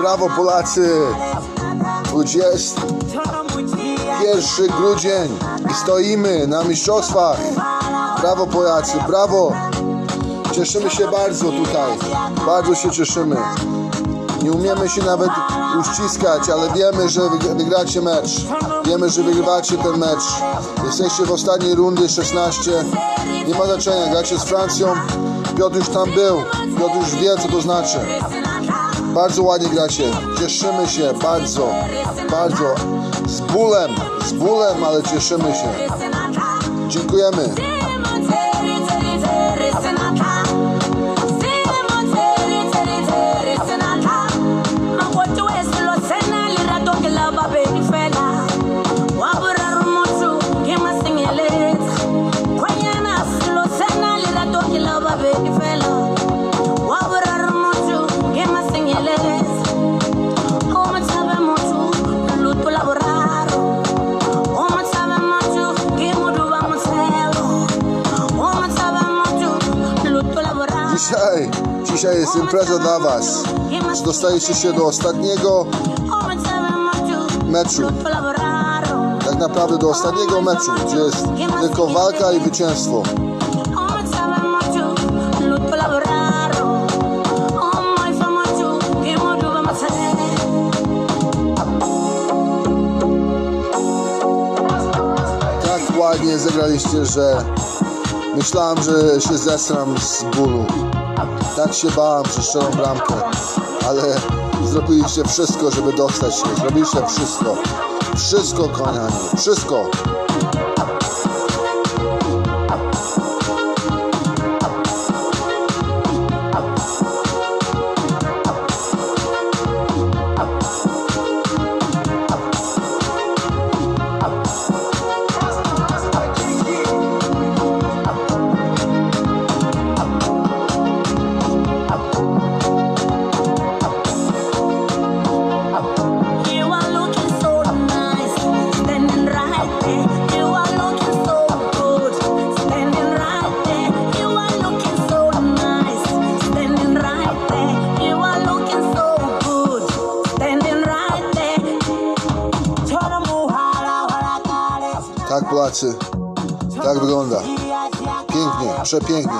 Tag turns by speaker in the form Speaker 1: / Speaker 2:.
Speaker 1: brawo Polacy! 21 grudzień i stoimy na mistrzostwach. Brawo Polacy, brawo! Cieszymy się bardzo tutaj. Bardzo się cieszymy. Nie umiemy się nawet uściskać, ale wiemy, że wygracie mecz. Wiemy, że wygrywacie ten mecz. Jesteście w ostatniej rundy 16. Nie ma znaczenia, gracie z Francją. Piotr już tam był. Piotr już wie, co to znaczy. Bardzo ładnie gracie. Cieszymy się bardzo, bardzo. Z bólem, z bólem, ale cieszymy się. Dziękujemy. Dzisiaj, dzisiaj jest impreza dla Was. Dostajecie się do ostatniego meczu. Tak naprawdę do ostatniego meczu, gdzie jest tylko walka i zwycięstwo. Tak ładnie zagraliście, że myślałem, że się zesram z bólu. Tak się bałem, że strzelam bramkę, ale zrobiliście wszystko, żeby dostać się. Zrobiliście wszystko. Wszystko, kochani. Wszystko. Tak Polacy, tak wygląda. Pięknie, przepięknie.